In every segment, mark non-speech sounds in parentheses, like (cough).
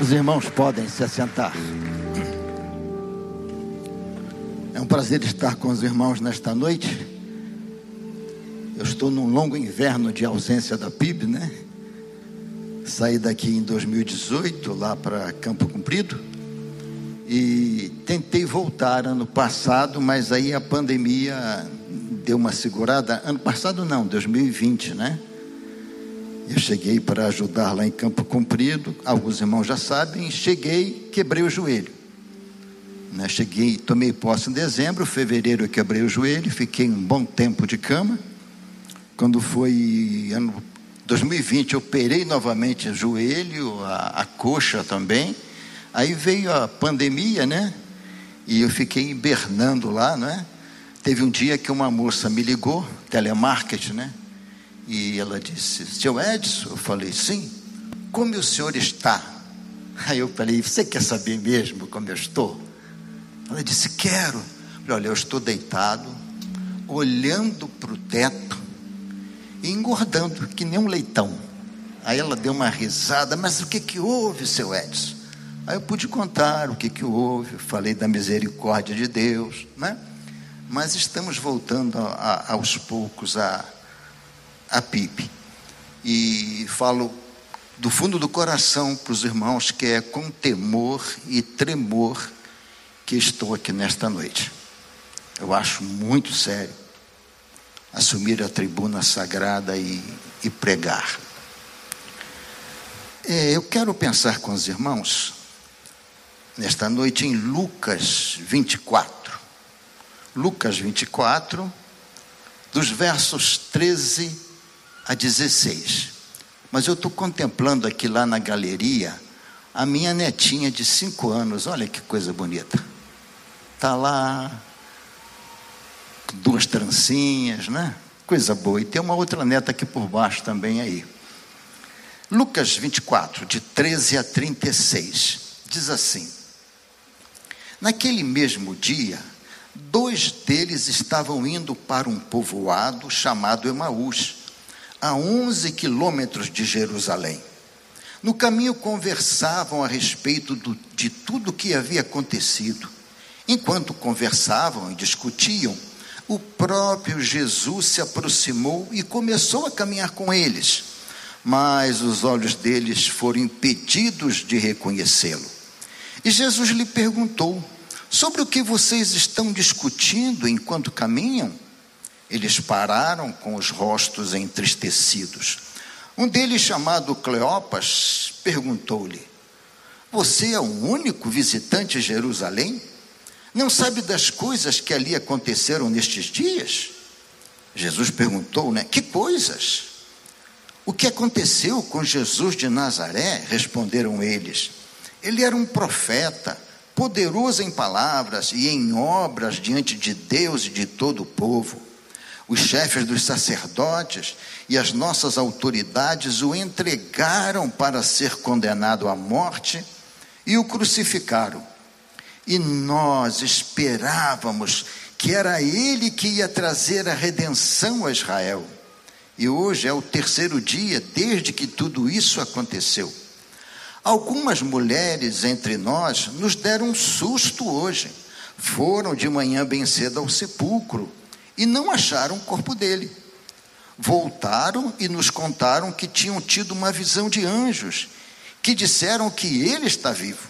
Os irmãos podem se assentar. É um prazer estar com os irmãos nesta noite. Eu estou num longo inverno de ausência da PIB, né? Saí daqui em 2018, lá para Campo Comprido, e tentei voltar ano passado, mas aí a pandemia deu uma segurada. Ano passado não, 2020, né? Eu cheguei para ajudar lá em Campo Comprido, alguns irmãos já sabem, cheguei, quebrei o joelho. Né? Cheguei, tomei posse em dezembro, fevereiro eu quebrei o joelho, fiquei um bom tempo de cama. Quando foi ano 2020, operei novamente o joelho, a, a coxa também. Aí veio a pandemia, né? E eu fiquei hibernando lá, né? Teve um dia que uma moça me ligou, telemarketing, né? E ela disse: Seu Edson? Eu falei: Sim. Como o senhor está? Aí eu falei: Você quer saber mesmo como eu estou? Ela disse: Quero. Eu falei, Olha, eu estou deitado, olhando para o teto e engordando, que nem um leitão. Aí ela deu uma risada: Mas o que, que houve, seu Edson? Aí eu pude contar o que, que houve, falei da misericórdia de Deus, né? Mas estamos voltando a, a, aos poucos a a PIB. E falo do fundo do coração para os irmãos que é com temor e tremor que estou aqui nesta noite. Eu acho muito sério assumir a tribuna sagrada e, e pregar. É, eu quero pensar com os irmãos nesta noite em Lucas 24. Lucas 24, dos versos 13 a 16. Mas eu estou contemplando aqui lá na galeria a minha netinha de cinco anos. Olha que coisa bonita. Está lá, duas trancinhas, né? Coisa boa. E tem uma outra neta aqui por baixo também aí. Lucas 24, de 13 a 36, diz assim: Naquele mesmo dia, dois deles estavam indo para um povoado chamado Emaús a 11 quilômetros de Jerusalém. No caminho conversavam a respeito do, de tudo o que havia acontecido. Enquanto conversavam e discutiam, o próprio Jesus se aproximou e começou a caminhar com eles, mas os olhos deles foram impedidos de reconhecê-lo. E Jesus lhe perguntou: Sobre o que vocês estão discutindo enquanto caminham? Eles pararam com os rostos entristecidos. Um deles, chamado Cleopas, perguntou-lhe: Você é o único visitante em Jerusalém? Não sabe das coisas que ali aconteceram nestes dias? Jesus perguntou, né? Que coisas? O que aconteceu com Jesus de Nazaré? Responderam eles. Ele era um profeta, poderoso em palavras e em obras diante de Deus e de todo o povo os chefes dos sacerdotes e as nossas autoridades o entregaram para ser condenado à morte e o crucificaram. E nós esperávamos que era ele que ia trazer a redenção a Israel. E hoje é o terceiro dia desde que tudo isso aconteceu. Algumas mulheres entre nós nos deram um susto hoje. Foram de manhã bem cedo ao sepulcro e não acharam o corpo dele. Voltaram e nos contaram que tinham tido uma visão de anjos, que disseram que ele está vivo.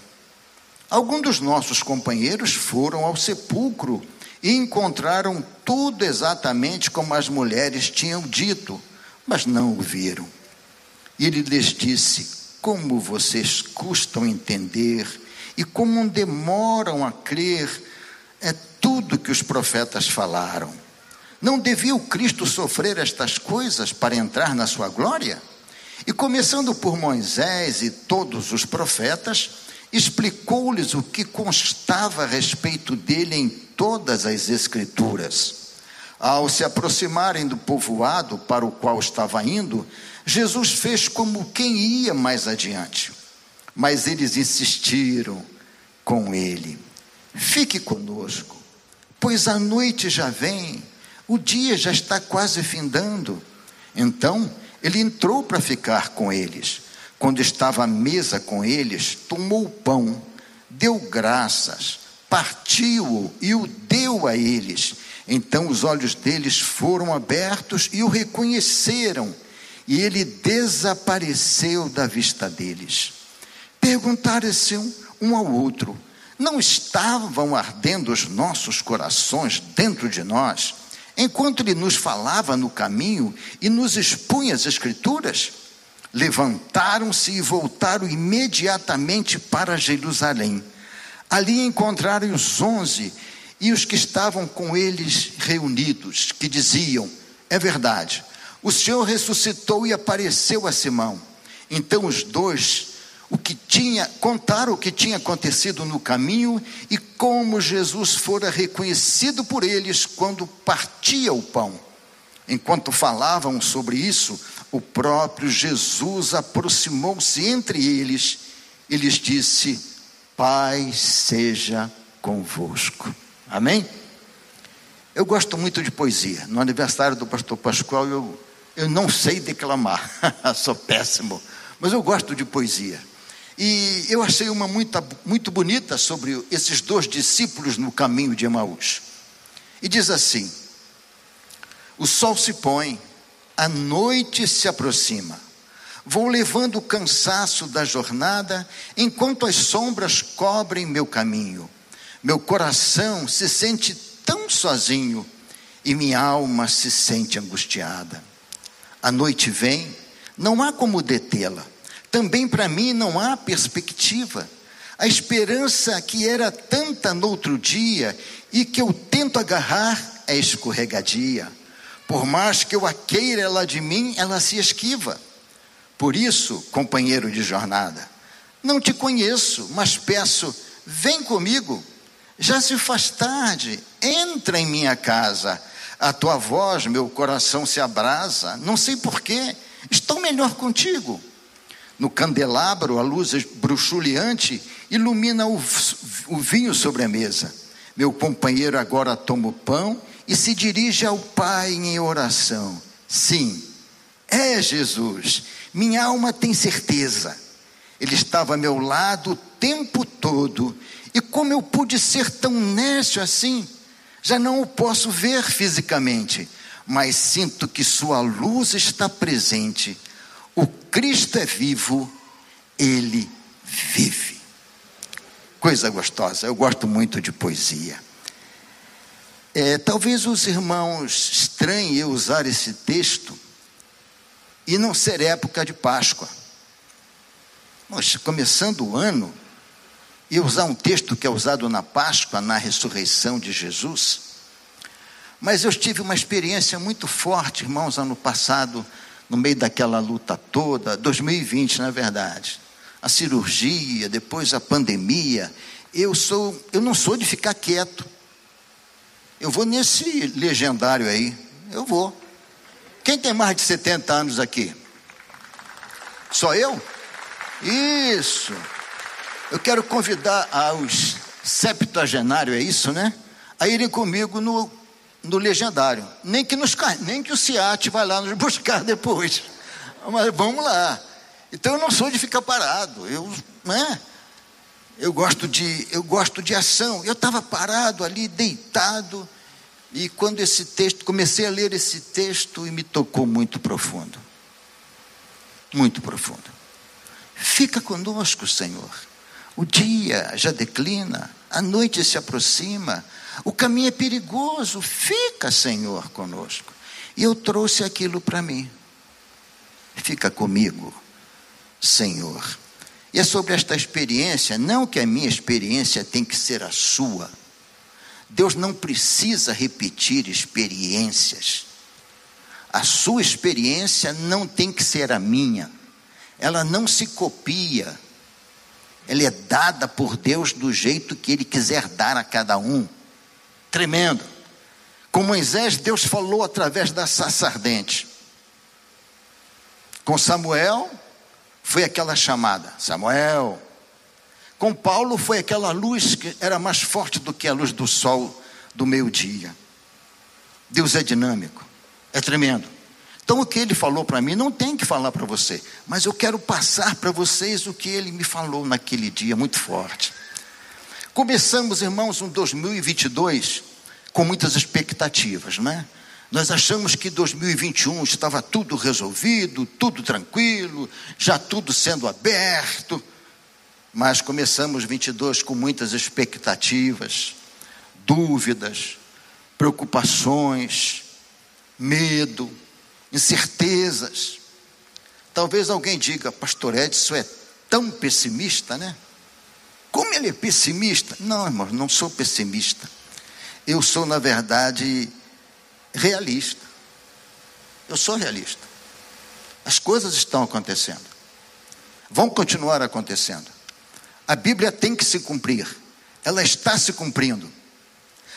Alguns dos nossos companheiros foram ao sepulcro e encontraram tudo exatamente como as mulheres tinham dito, mas não o viram. Ele lhes disse: Como vocês custam entender e como demoram a crer é tudo que os profetas falaram. Não devia o Cristo sofrer estas coisas para entrar na sua glória? E começando por Moisés e todos os profetas, explicou-lhes o que constava a respeito dele em todas as Escrituras. Ao se aproximarem do povoado para o qual estava indo, Jesus fez como quem ia mais adiante. Mas eles insistiram com ele: Fique conosco, pois a noite já vem o dia já está quase findando. Então ele entrou para ficar com eles. Quando estava à mesa com eles, tomou o pão, deu graças, partiu-o e o deu a eles. Então os olhos deles foram abertos e o reconheceram, e ele desapareceu da vista deles. Perguntaram-se um, um ao outro: Não estavam ardendo os nossos corações dentro de nós, enquanto ele nos falava no caminho e nos expunha as Escrituras? Levantaram-se e voltaram imediatamente para Jerusalém. Ali encontraram os onze e os que estavam com eles reunidos, que diziam: É verdade, o Senhor ressuscitou e apareceu a Simão. Então os dois o que tinha contaram o que tinha acontecido no caminho e como Jesus fora reconhecido por eles quando partia o pão. Enquanto falavam sobre isso, o próprio Jesus aproximou-se entre eles e lhes disse: Pai seja convosco. Amém? Eu gosto muito de poesia. No aniversário do pastor Pascoal, eu, eu não sei declamar, (laughs) sou péssimo, mas eu gosto de poesia. E eu achei uma muito, muito bonita sobre esses dois discípulos no caminho de Emaús. E diz assim: O sol se põe, a noite se aproxima. Vou levando o cansaço da jornada, enquanto as sombras cobrem meu caminho. Meu coração se sente tão sozinho e minha alma se sente angustiada. A noite vem, não há como detê-la. Também para mim não há perspectiva. A esperança que era tanta no outro dia e que eu tento agarrar é escorregadia. Por mais que eu a queira ela de mim, ela se esquiva. Por isso, companheiro de jornada, não te conheço, mas peço, vem comigo. Já se faz tarde, entra em minha casa. A tua voz, meu coração se abrasa. Não sei porquê, estou melhor contigo. No candelabro, a luz bruxuleante ilumina o, o vinho sobre a mesa. Meu companheiro agora toma o pão e se dirige ao Pai em oração. Sim, é Jesus. Minha alma tem certeza. Ele estava a meu lado o tempo todo. E como eu pude ser tão nécio assim? Já não o posso ver fisicamente, mas sinto que Sua luz está presente. O Cristo é vivo, Ele vive. Coisa gostosa, eu gosto muito de poesia. É, talvez os irmãos estranhem eu usar esse texto e não ser época de Páscoa. Poxa, começando o ano, e usar um texto que é usado na Páscoa, na ressurreição de Jesus. Mas eu tive uma experiência muito forte, irmãos, ano passado, no meio daquela luta toda, 2020, na verdade. A cirurgia, depois a pandemia. Eu sou, eu não sou de ficar quieto. Eu vou nesse legendário aí. Eu vou. Quem tem mais de 70 anos aqui? Só eu? Isso. Eu quero convidar aos septuagenários, é isso, né? A irem comigo no, no legendário. Nem que, nos, nem que o SIAT vai lá nos (laughs) buscar depois. Mas vamos lá. Então eu não sou de ficar parado. Eu, né? Eu gosto de, eu gosto de ação. Eu estava parado ali, deitado, e quando esse texto, comecei a ler esse texto e me tocou muito profundo. Muito profundo. Fica conosco, Senhor. O dia já declina, a noite se aproxima, o caminho é perigoso. Fica, Senhor, conosco. E eu trouxe aquilo para mim. Fica comigo, Senhor. E é sobre esta experiência, não que a minha experiência tem que ser a sua Deus não precisa repetir experiências. A sua experiência não tem que ser a minha. Ela não se copia. Ela é dada por Deus do jeito que Ele quiser dar a cada um. Tremendo. Com Moisés, Deus falou através da saça ardente. Com Samuel, foi aquela chamada: Samuel, com Paulo foi aquela luz que era mais forte do que a luz do sol do meio-dia. Deus é dinâmico, é tremendo. Então, o que ele falou para mim, não tem que falar para você, mas eu quero passar para vocês o que ele me falou naquele dia, muito forte. Começamos, irmãos, um 2022 com muitas expectativas, não é? Nós achamos que 2021 estava tudo resolvido, tudo tranquilo, já tudo sendo aberto, mas começamos 22 com muitas expectativas, dúvidas, preocupações, medo, incertezas. Talvez alguém diga, Pastor Edson é tão pessimista, né? Como ele é pessimista? Não, irmão, não sou pessimista. Eu sou, na verdade, realista. Eu sou realista. As coisas estão acontecendo. Vão continuar acontecendo. A Bíblia tem que se cumprir. Ela está se cumprindo.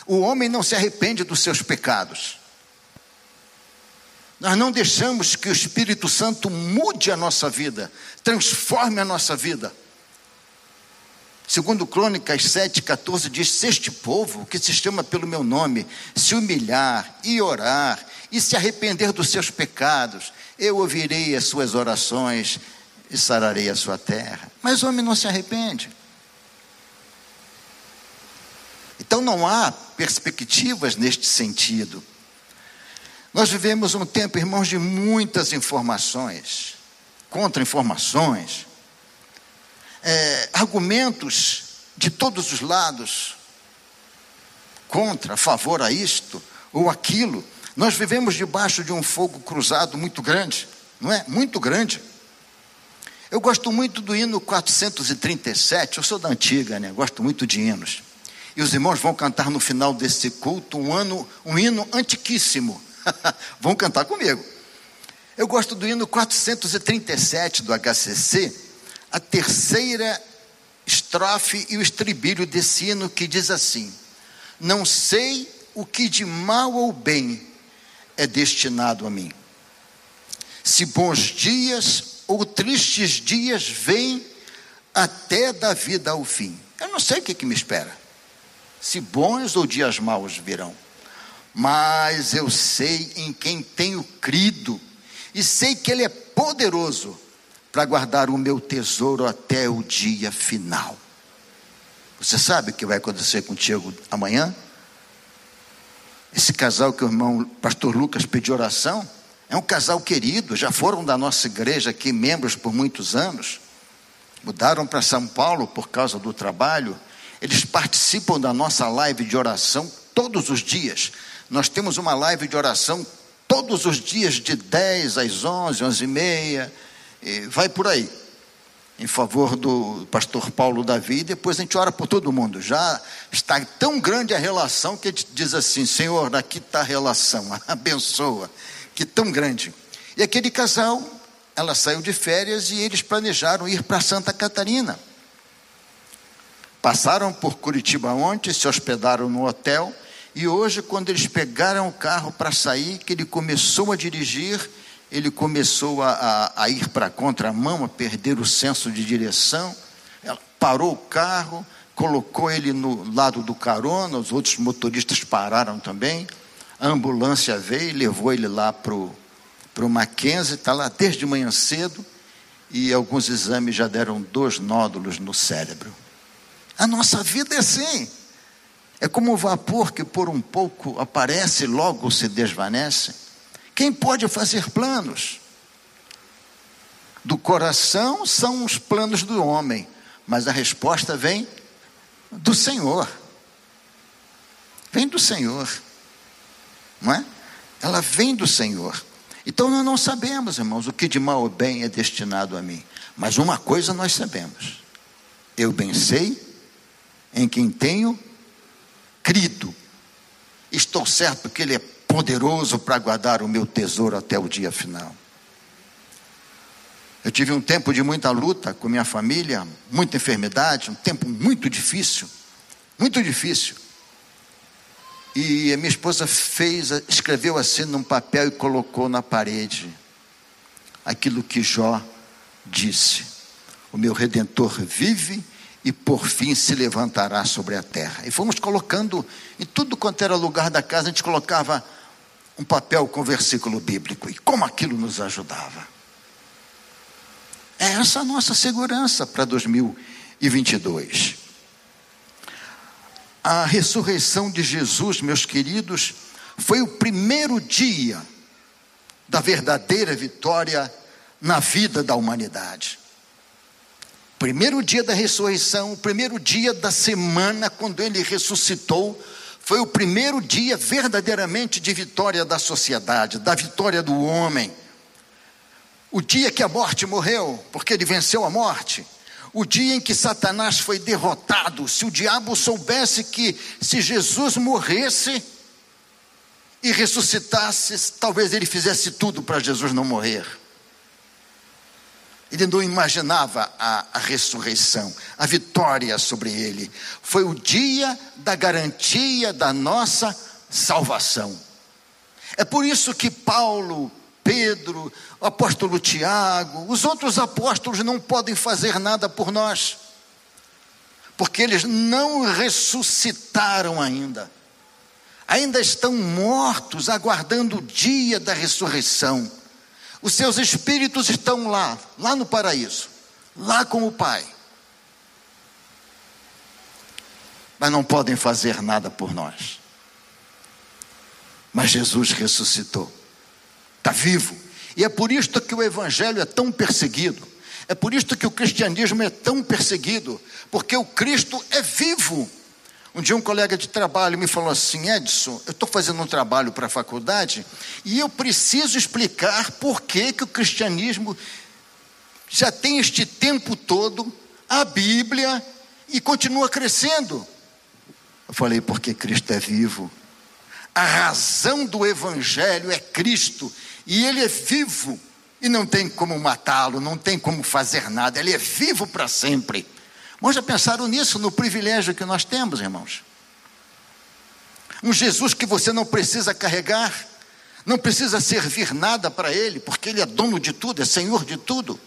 O homem não se arrepende dos seus pecados. Nós não deixamos que o Espírito Santo mude a nossa vida, transforme a nossa vida. Segundo Crônicas 7,14 diz: Se este povo, que se chama pelo meu nome, se humilhar e orar e se arrepender dos seus pecados, eu ouvirei as suas orações e sararei a sua terra. Mas o homem não se arrepende. Então não há perspectivas neste sentido. Nós vivemos um tempo, irmãos, de muitas informações, contra-informações, é, argumentos de todos os lados, contra, a favor a isto ou aquilo. Nós vivemos debaixo de um fogo cruzado muito grande, não é? Muito grande. Eu gosto muito do hino 437, eu sou da antiga, né? Gosto muito de hinos. E os irmãos vão cantar no final desse culto um, ano, um hino antiquíssimo. (laughs) vão cantar comigo. Eu gosto do hino 437 do HCC, a terceira estrofe e o estribilho desse hino que diz assim: Não sei o que de mal ou bem é destinado a mim. Se bons dias ou tristes dias vêm até da vida ao fim. Eu não sei o que, que me espera se bons ou dias maus virão. Mas eu sei em quem tenho crido, e sei que Ele é poderoso para guardar o meu tesouro até o dia final. Você sabe o que vai acontecer contigo amanhã? Esse casal que o irmão pastor Lucas pediu oração, é um casal querido, já foram da nossa igreja aqui, membros por muitos anos, mudaram para São Paulo por causa do trabalho, eles participam da nossa live de oração todos os dias. Nós temos uma live de oração todos os dias, de 10 às 11, 11 e meia, vai por aí, em favor do pastor Paulo Davi. E depois a gente ora por todo mundo. Já está tão grande a relação que a gente diz assim: Senhor, aqui está a relação, (laughs) abençoa, que tão grande. E aquele casal, ela saiu de férias e eles planejaram ir para Santa Catarina. Passaram por Curitiba ontem, se hospedaram no hotel, e hoje, quando eles pegaram o carro para sair, que ele começou a dirigir, ele começou a, a, a ir para a contramão, a perder o senso de direção. Ela parou o carro, colocou ele no lado do carona, os outros motoristas pararam também. A ambulância veio levou ele lá para o Mackenzie, está lá desde manhã cedo, e alguns exames já deram dois nódulos no cérebro. A nossa vida é assim. É como o vapor que por um pouco aparece e logo se desvanece. Quem pode fazer planos? Do coração são os planos do homem, mas a resposta vem do Senhor. Vem do Senhor. Não é? Ela vem do Senhor. Então nós não sabemos, irmãos, o que de mal ou bem é destinado a mim. Mas uma coisa nós sabemos. Eu bem sei em quem tenho crido. Estou certo que Ele é poderoso para guardar o meu tesouro até o dia final. Eu tive um tempo de muita luta com minha família, muita enfermidade, um tempo muito difícil, muito difícil. E a minha esposa fez, escreveu assim num papel e colocou na parede aquilo que Jó disse: O meu redentor vive e por fim se levantará sobre a terra. E fomos colocando em tudo quanto era lugar da casa, a gente colocava um papel com versículo bíblico e como aquilo nos ajudava. É essa a nossa segurança para 2022. A ressurreição de Jesus, meus queridos, foi o primeiro dia da verdadeira vitória na vida da humanidade. Primeiro dia da ressurreição, o primeiro dia da semana, quando ele ressuscitou, foi o primeiro dia verdadeiramente de vitória da sociedade, da vitória do homem. O dia que a morte morreu, porque ele venceu a morte. O dia em que Satanás foi derrotado. Se o diabo soubesse que se Jesus morresse e ressuscitasse, talvez ele fizesse tudo para Jesus não morrer. Ele não imaginava a, a, ressurreição, a vitória sobre ele. Foi o dia da garantia da nossa salvação. É por isso que Paulo, Pedro, o apóstolo Tiago, os outros apóstolos não podem fazer nada por nós, porque eles não ressuscitaram ainda, ainda estão mortos, aguardando o dia da ressurreição. Os seus espíritos estão lá, lá no paraíso, lá com o Pai. Mas não podem fazer nada por nós. Mas Jesus ressuscitou, está vivo. E é por isto que o Evangelho é tão perseguido. É por isto que o cristianismo é tão perseguido. Porque o Cristo é vivo. Um dia um colega de trabalho me falou assim, Edson, eu estou fazendo um trabalho para a faculdade e eu preciso explicar por que, que o cristianismo já tem este tempo todo, a Bíblia, e continua crescendo. Eu falei, porque Cristo é vivo. A razão do Evangelho é Cristo, e Ele é vivo, e não tem como matá-lo, não tem como fazer nada, Ele é vivo para sempre. Irmãos, já pensaram nisso, no privilégio que nós temos, irmãos? Um Jesus que você não precisa carregar, não precisa servir nada para Ele, porque Ele é dono de tudo, é Senhor de tudo.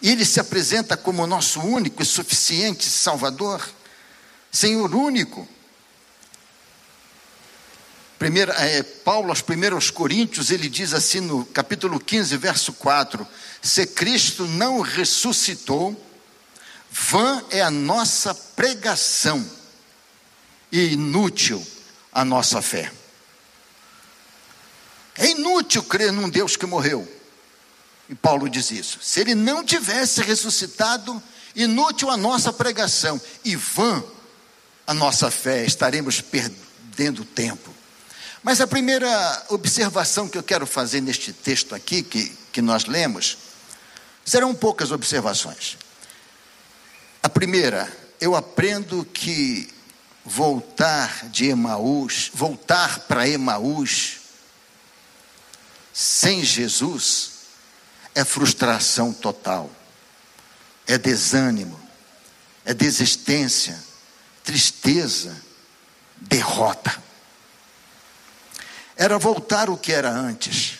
E Ele se apresenta como nosso único e suficiente Salvador, Senhor único. É, Paulo, aos primeiros Coríntios, ele diz assim no capítulo 15, verso 4: Se Cristo não ressuscitou, vã é a nossa pregação e inútil a nossa fé. É inútil crer num Deus que morreu. E Paulo diz isso. Se ele não tivesse ressuscitado, inútil a nossa pregação e vã a nossa fé, estaremos perdendo tempo. Mas a primeira observação que eu quero fazer neste texto aqui, que, que nós lemos, serão poucas observações. A primeira, eu aprendo que voltar de Emaús, voltar para Emaús, sem Jesus, é frustração total, é desânimo, é desistência, tristeza, derrota era voltar o que era antes,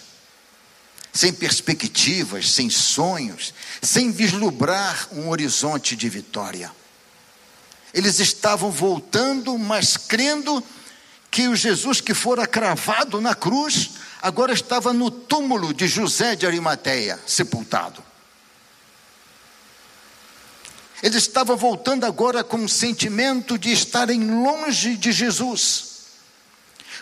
sem perspectivas, sem sonhos, sem vislumbrar um horizonte de vitória. Eles estavam voltando, mas crendo que o Jesus que fora cravado na cruz, agora estava no túmulo de José de Arimateia, sepultado. Eles estavam voltando agora com o sentimento de estarem longe de Jesus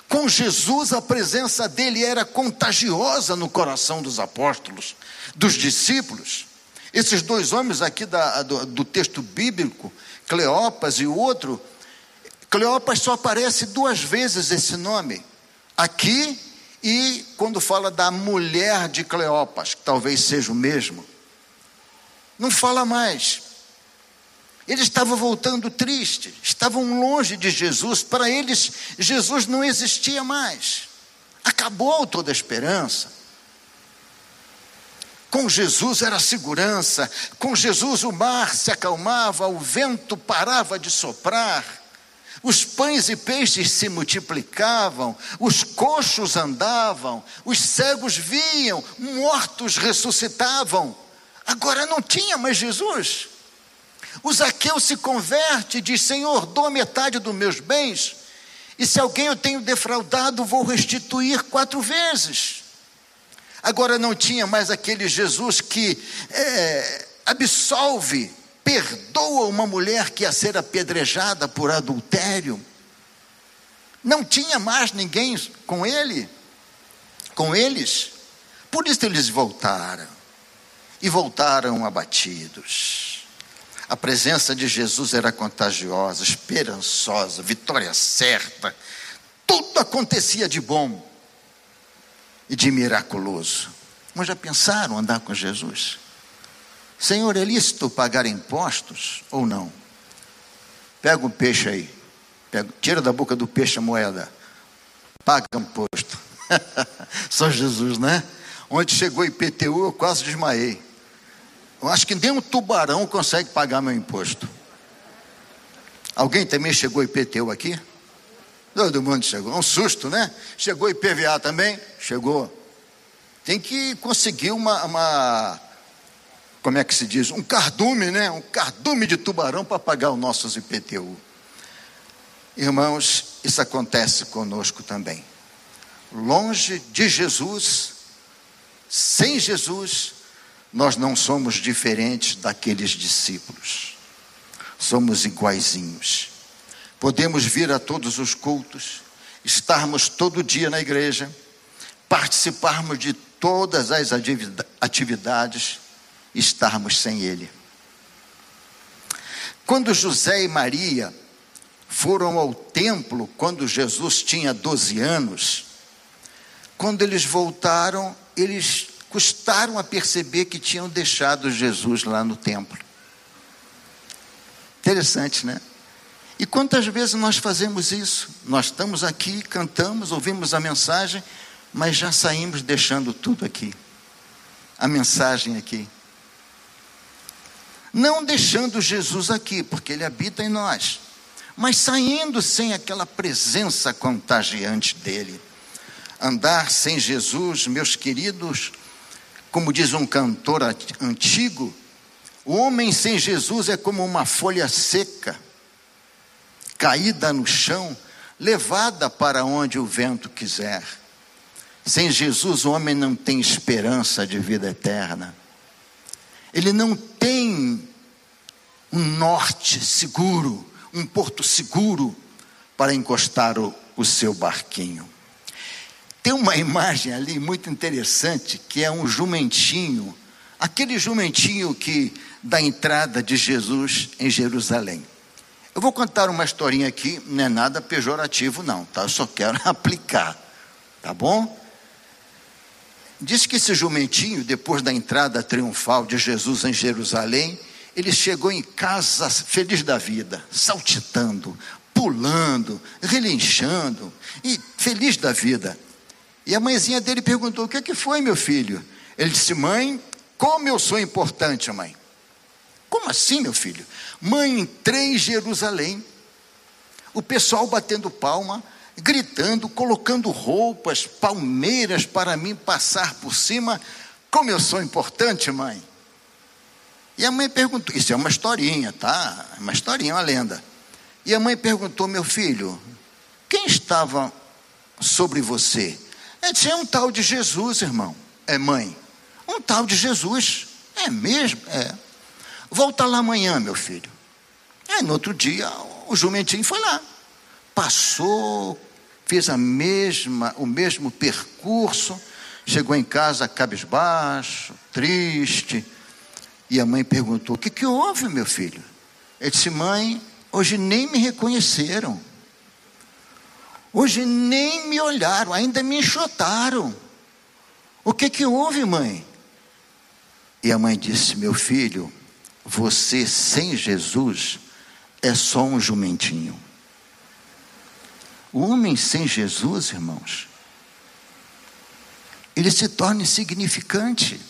com Jesus, a presença dele era contagiosa no coração dos apóstolos, dos discípulos. Esses dois homens aqui da, do, do texto bíblico, Cleopas e o outro, Cleopas só aparece duas vezes esse nome, aqui e quando fala da mulher de Cleopas, que talvez seja o mesmo. Não fala mais. Eles estavam voltando tristes, estavam longe de Jesus, para eles Jesus não existia mais, acabou toda a esperança. Com Jesus era segurança, com Jesus o mar se acalmava, o vento parava de soprar, os pães e peixes se multiplicavam, os coxos andavam, os cegos viam, mortos ressuscitavam. Agora não tinha mais Jesus. O Zaqueu se converte e diz: Senhor, dou metade dos meus bens E se alguém eu tenho defraudado, vou restituir quatro vezes. Agora não tinha mais aquele Jesus que é, absolve, perdoa uma mulher que ia ser apedrejada por adultério. Não tinha mais ninguém com ele, com eles. Por isso eles voltaram. E voltaram abatidos. A presença de Jesus era contagiosa, esperançosa, vitória certa. Tudo acontecia de bom e de miraculoso. Mas já pensaram andar com Jesus? Senhor, é lícito pagar impostos ou não? Pega um peixe aí, pega, tira da boca do peixe a moeda, paga imposto. (laughs) Só Jesus, né? Onde chegou IPTU, eu quase desmaiei. Eu acho que nem um tubarão consegue pagar meu imposto. Alguém também chegou IPTU aqui? Todo mundo chegou. É um susto, né? Chegou IPVA também? Chegou. Tem que conseguir uma, uma como é que se diz? Um cardume, né? Um cardume de tubarão para pagar os nossos IPTU. Irmãos, isso acontece conosco também. Longe de Jesus, sem Jesus, nós não somos diferentes daqueles discípulos. Somos iguaizinhos. Podemos vir a todos os cultos, estarmos todo dia na igreja, participarmos de todas as atividades, estarmos sem Ele. Quando José e Maria foram ao templo, quando Jesus tinha 12 anos, quando eles voltaram, eles custaram a perceber que tinham deixado Jesus lá no templo. Interessante, né? E quantas vezes nós fazemos isso? Nós estamos aqui, cantamos, ouvimos a mensagem, mas já saímos deixando tudo aqui. A mensagem aqui. Não deixando Jesus aqui, porque Ele habita em nós, mas saindo sem aquela presença contagiante dele. Andar sem Jesus, meus queridos, como diz um cantor antigo, o homem sem Jesus é como uma folha seca caída no chão, levada para onde o vento quiser. Sem Jesus, o homem não tem esperança de vida eterna. Ele não tem um norte seguro, um porto seguro para encostar o, o seu barquinho. Tem uma imagem ali muito interessante que é um jumentinho, aquele jumentinho que dá entrada de Jesus em Jerusalém. Eu vou contar uma historinha aqui, não é nada pejorativo, não, tá? Eu só quero (laughs) aplicar, tá bom? Diz que esse jumentinho, depois da entrada triunfal de Jesus em Jerusalém, ele chegou em casa feliz da vida, saltitando, pulando, relinchando e feliz da vida. E a mãezinha dele perguntou: O que, é que foi, meu filho? Ele disse: Mãe, como eu sou importante, mãe. Como assim, meu filho? Mãe, entrei em Jerusalém. O pessoal batendo palma, gritando, colocando roupas, palmeiras para mim passar por cima. Como eu sou importante, mãe. E a mãe perguntou: Isso é uma historinha, tá? É uma historinha, uma lenda. E a mãe perguntou: Meu filho, quem estava sobre você? É um tal de Jesus, irmão. É mãe. Um tal de Jesus. É mesmo? É. Volta lá amanhã, meu filho. Aí no outro dia, o jumentinho foi lá. Passou, fez a mesma, o mesmo percurso, chegou em casa cabisbaixo, triste. E a mãe perguntou: O que, que houve, meu filho? Ele disse: Mãe, hoje nem me reconheceram. Hoje nem me olharam, ainda me enxotaram. O que, que houve, mãe? E a mãe disse: Meu filho, você sem Jesus é só um jumentinho. O homem sem Jesus, irmãos, ele se torna insignificante.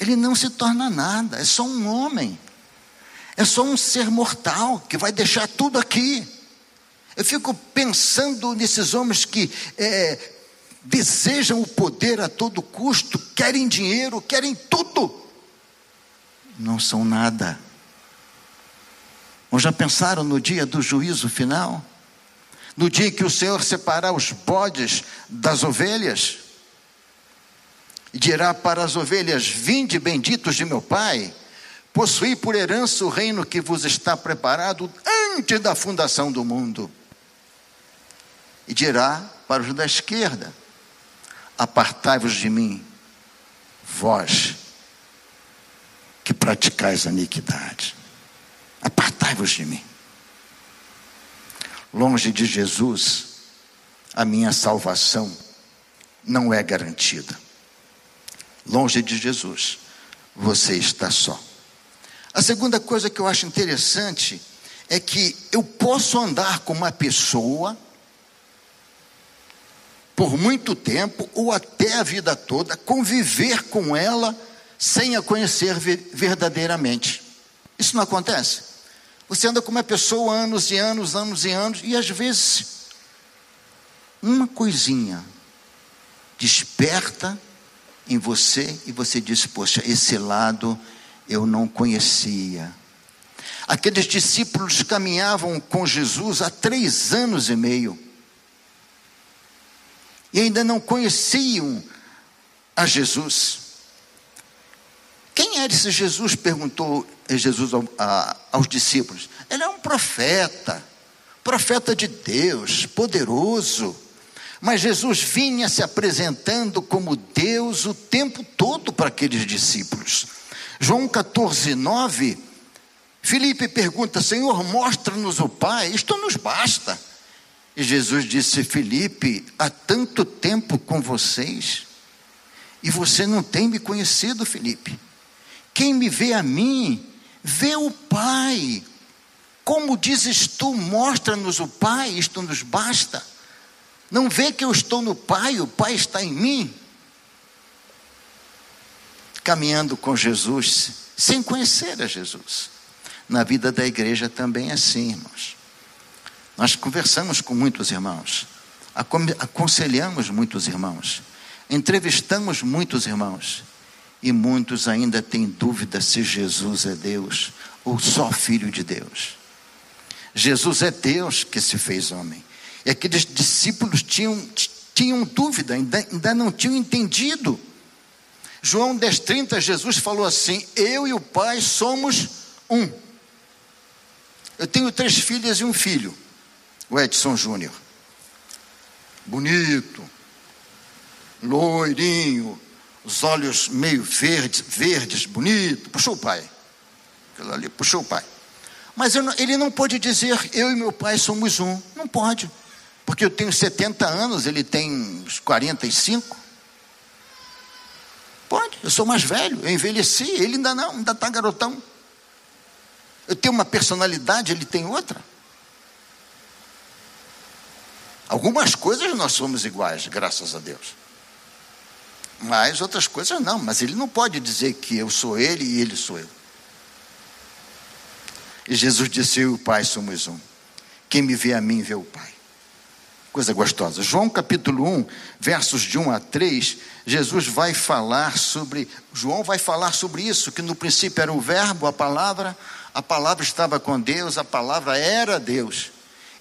Ele não se torna nada, é só um homem. É só um ser mortal que vai deixar tudo aqui. Eu fico pensando nesses homens que é, desejam o poder a todo custo, querem dinheiro, querem tudo não são nada. Ou já pensaram no dia do juízo final? No dia que o Senhor separar os bodes das ovelhas, e dirá para as ovelhas: Vinde, benditos de meu Pai, possuí por herança o reino que vos está preparado antes da fundação do mundo. E dirá para os da esquerda: Apartai-vos de mim, vós que praticais a iniquidade. Apartai-vos de mim. Longe de Jesus, a minha salvação não é garantida. Longe de Jesus, você está só. A segunda coisa que eu acho interessante é que eu posso andar com uma pessoa por muito tempo ou até a vida toda, conviver com ela sem a conhecer verdadeiramente. Isso não acontece. Você anda com uma pessoa anos e anos, anos e anos, e às vezes uma coisinha desperta em você e você diz: Poxa, esse lado eu não conhecia. Aqueles discípulos caminhavam com Jesus há três anos e meio e ainda não conheciam a Jesus. Quem era esse Jesus? perguntou Jesus aos discípulos. Ele é um profeta, profeta de Deus, poderoso. Mas Jesus vinha se apresentando como Deus o tempo todo para aqueles discípulos. João 14, 9, Felipe pergunta: Senhor, mostra-nos o Pai, isto nos basta. E Jesus disse: Felipe, há tanto tempo com vocês, e você não tem me conhecido, Felipe. Quem me vê a mim, vê o Pai. Como dizes tu, mostra-nos o Pai, isto nos basta. Não vê que eu estou no Pai, o Pai está em mim. Caminhando com Jesus, sem conhecer a Jesus. Na vida da igreja também é assim, irmãos. Nós conversamos com muitos irmãos, aconselhamos muitos irmãos, entrevistamos muitos irmãos, e muitos ainda têm dúvida se Jesus é Deus ou só Filho de Deus. Jesus é Deus que se fez homem. E aqueles discípulos tinham, tinham dúvida, ainda, ainda não tinham entendido. João 10,30, Jesus falou assim: Eu e o Pai somos um. Eu tenho três filhas e um filho, o Edson Júnior. Bonito, loirinho, os olhos meio verdes, verdes, bonito, puxou o pai. Aquilo ali, puxou o pai. Mas ele não pode dizer, eu e meu pai somos um. Não pode. Porque eu tenho 70 anos, ele tem uns 45. Pode, eu sou mais velho, eu envelheci, ele ainda não, ainda está garotão. Eu tenho uma personalidade, ele tem outra. Algumas coisas nós somos iguais, graças a Deus. Mas outras coisas não. Mas ele não pode dizer que eu sou ele e ele sou eu. E Jesus disse: Eu e o Pai somos um. Quem me vê a mim, vê o Pai. Coisa gostosa. João capítulo 1, versos de 1 a 3, Jesus vai falar sobre, João vai falar sobre isso, que no princípio era o verbo, a palavra, a palavra estava com Deus, a palavra era Deus.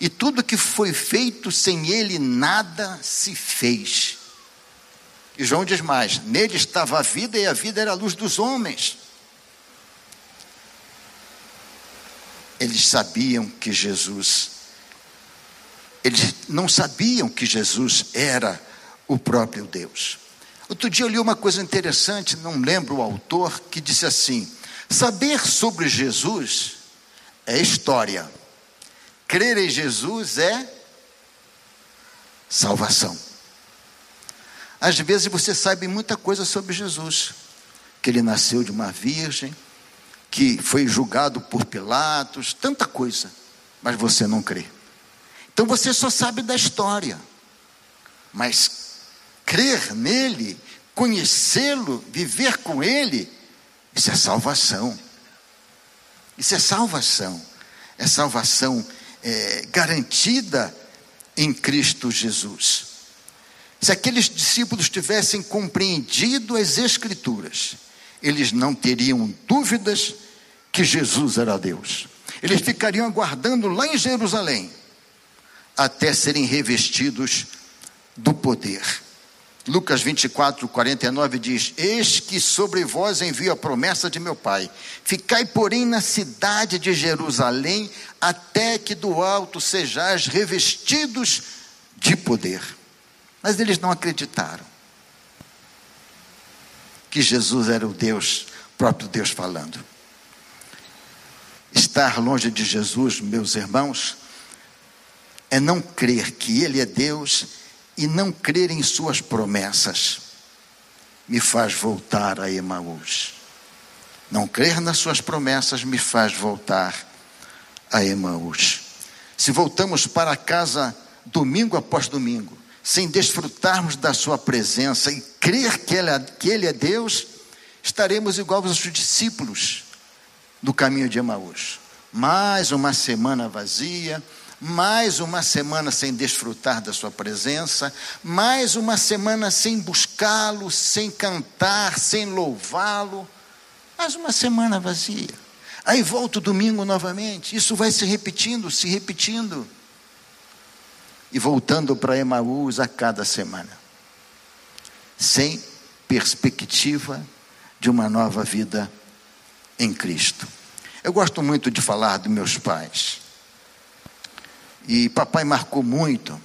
E tudo que foi feito sem ele, nada se fez. E João diz mais: nele estava a vida e a vida era a luz dos homens. Eles sabiam que Jesus, eles não sabiam que Jesus era o próprio Deus. Outro dia eu li uma coisa interessante, não lembro o autor, que disse assim: saber sobre Jesus é história, crer em Jesus é salvação. Às vezes você sabe muita coisa sobre Jesus, que ele nasceu de uma virgem, que foi julgado por Pilatos, tanta coisa, mas você não crê. Então você só sabe da história, mas crer nele, conhecê-lo, viver com ele, isso é salvação. Isso é salvação. É salvação é, garantida em Cristo Jesus. Se aqueles discípulos tivessem compreendido as Escrituras, eles não teriam dúvidas que Jesus era Deus. Eles ficariam aguardando lá em Jerusalém até serem revestidos do poder. Lucas 24, 49 diz: Eis que sobre vós envio a promessa de meu Pai. Ficai, porém, na cidade de Jerusalém, até que do alto sejais revestidos de poder. Mas eles não acreditaram que Jesus era o Deus, próprio Deus falando. Estar longe de Jesus, meus irmãos, é não crer que Ele é Deus e não crer em Suas promessas. Me faz voltar a Emaús. Não crer nas Suas promessas me faz voltar a Emaús. Se voltamos para casa domingo após domingo, sem desfrutarmos da Sua presença e crer que Ele, é, que Ele é Deus, estaremos igual aos discípulos do caminho de Emaús. Mais uma semana vazia, mais uma semana sem desfrutar da Sua presença, mais uma semana sem buscá-lo, sem cantar, sem louvá-lo, mais uma semana vazia. Aí volta o domingo novamente, isso vai se repetindo, se repetindo e voltando para Emaús a cada semana, sem perspectiva de uma nova vida em Cristo. Eu gosto muito de falar dos meus pais. E papai marcou muito,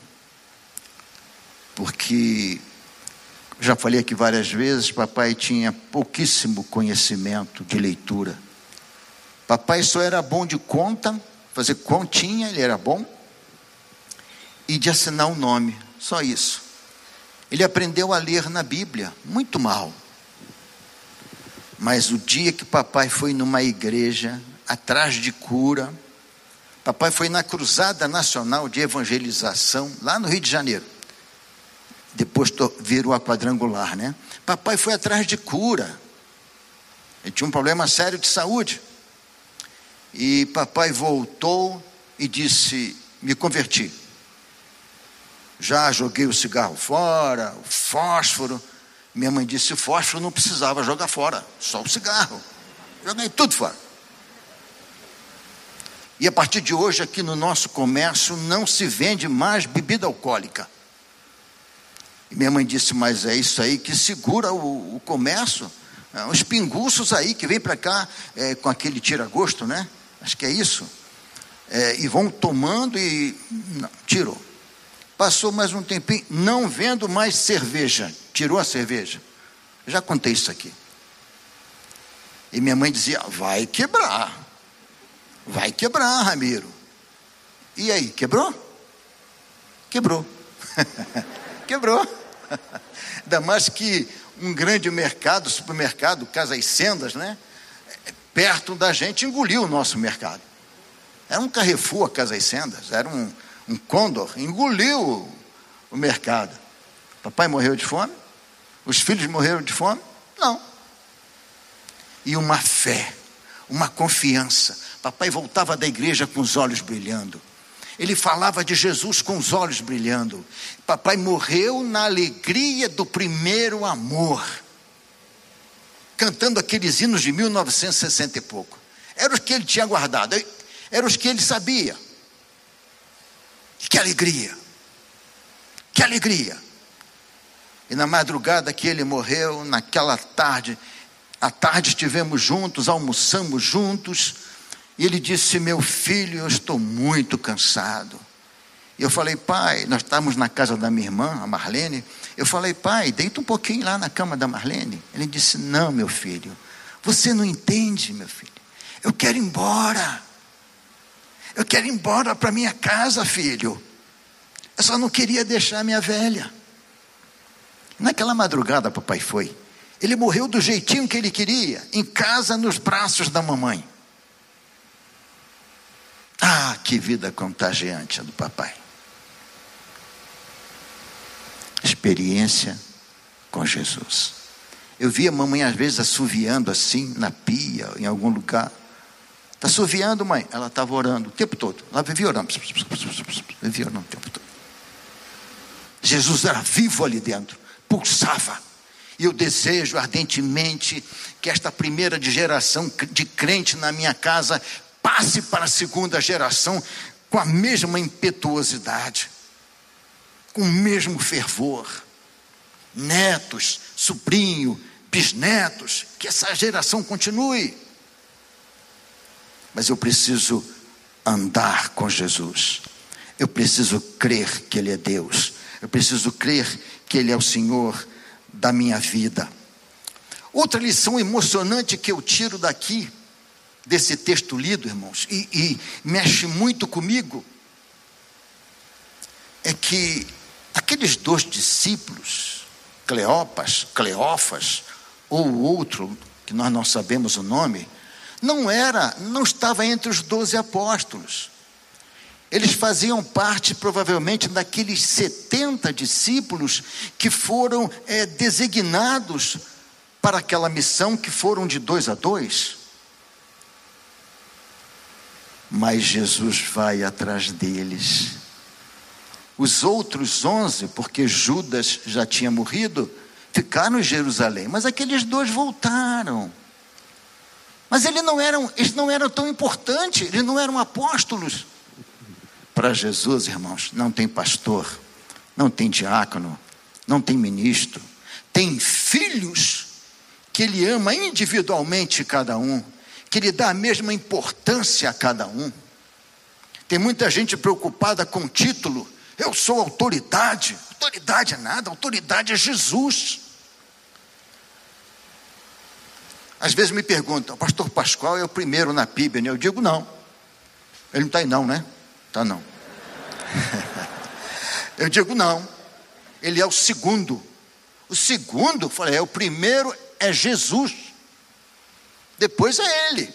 porque já falei aqui várias vezes, papai tinha pouquíssimo conhecimento de leitura. Papai só era bom de conta, fazer continha, ele era bom e de assinar um nome, só isso. Ele aprendeu a ler na Bíblia, muito mal. Mas o dia que papai foi numa igreja, atrás de cura, papai foi na Cruzada Nacional de Evangelização, lá no Rio de Janeiro. Depois virou a quadrangular, né? Papai foi atrás de cura. Ele tinha um problema sério de saúde. E papai voltou e disse: Me converti. Já joguei o cigarro fora, o fósforo. Minha mãe disse: o fósforo não precisava jogar fora, só o cigarro. Joguei tudo fora. E a partir de hoje, aqui no nosso comércio, não se vende mais bebida alcoólica. E minha mãe disse: Mas é isso aí que segura o, o comércio. É, os pinguços aí que vem para cá é, com aquele tira-gosto, né? Acho que é isso. É, e vão tomando e. Não, tirou. Passou mais um tempinho, não vendo mais cerveja, tirou a cerveja. Já contei isso aqui. E minha mãe dizia: vai quebrar, vai quebrar, Ramiro. E aí, quebrou? Quebrou. (laughs) quebrou. (laughs) Ainda mais que um grande mercado, supermercado, Casas Sendas, né? Perto da gente engoliu o nosso mercado. Era um Carrefour, Casas Sendas, era um, um condor, engoliu o mercado. Papai morreu de fome? Os filhos morreram de fome? Não. E uma fé, uma confiança. Papai voltava da igreja com os olhos brilhando. Ele falava de Jesus com os olhos brilhando. Papai morreu na alegria do primeiro amor, cantando aqueles hinos de 1960 e pouco. Era os que ele tinha guardado, eram os que ele sabia. Que alegria! Que alegria! E na madrugada que ele morreu, naquela tarde, à tarde estivemos juntos, almoçamos juntos, e ele disse: Meu filho, eu estou muito cansado. E eu falei, pai, nós estávamos na casa da minha irmã, a Marlene. Eu falei, pai, deita um pouquinho lá na cama da Marlene. Ele disse: Não, meu filho, você não entende, meu filho. Eu quero ir embora. Eu quero ir embora para minha casa, filho. Eu só não queria deixar minha velha. Naquela madrugada, papai foi. Ele morreu do jeitinho que ele queria, em casa, nos braços da mamãe. Ah, que vida contagiante a do papai. Experiência com Jesus. Eu via a mamãe às vezes assoviando assim, na pia, em algum lugar. Está assoviando, mãe? Ela estava orando o tempo todo. Ela vivia orando. Vivia orando o tempo todo. Jesus era vivo ali dentro, pulsava. E eu desejo ardentemente que esta primeira geração de crente na minha casa passe para a segunda geração com a mesma impetuosidade, com o mesmo fervor. Netos, sobrinho, bisnetos, que essa geração continue. Mas eu preciso andar com Jesus. Eu preciso crer que Ele é Deus. Eu preciso crer que Ele é o Senhor da minha vida. Outra lição emocionante que eu tiro daqui, desse texto lido, irmãos, e, e mexe muito comigo, é que aqueles dois discípulos, Cleopas, Cleófas, ou outro, que nós não sabemos o nome, não era, não estava entre os doze apóstolos. Eles faziam parte, provavelmente, daqueles 70 discípulos que foram é, designados para aquela missão, que foram de dois a dois. Mas Jesus vai atrás deles. Os outros onze, porque Judas já tinha morrido, ficaram em Jerusalém, mas aqueles dois voltaram. Mas eles não eram, eles não eram tão importantes, eles não eram apóstolos. Para Jesus, irmãos, não tem pastor, não tem diácono, não tem ministro, tem filhos que ele ama individualmente cada um, que ele dá a mesma importância a cada um. Tem muita gente preocupada com título. Eu sou autoridade. Autoridade é nada, autoridade é Jesus. Às vezes me perguntam, pastor Pascoal é o primeiro na PIB? Eu digo não. Ele não está aí não, né? Está não. (laughs) Eu digo não. Ele é o segundo. O segundo, falei, é o primeiro é Jesus. Depois é ele.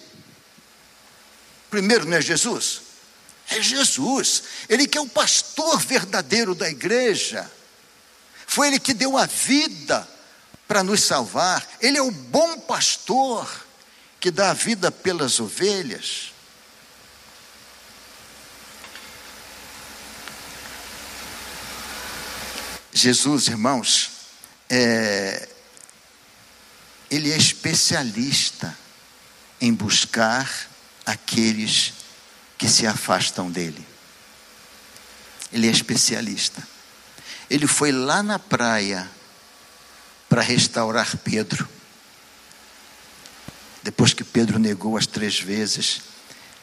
Primeiro não é Jesus? É Jesus. Ele que é o pastor verdadeiro da igreja. Foi ele que deu a vida para nos salvar. Ele é o bom pastor que dá a vida pelas ovelhas. Jesus, irmãos, é, ele é especialista em buscar aqueles que se afastam dele. Ele é especialista. Ele foi lá na praia para restaurar Pedro. Depois que Pedro negou as três vezes,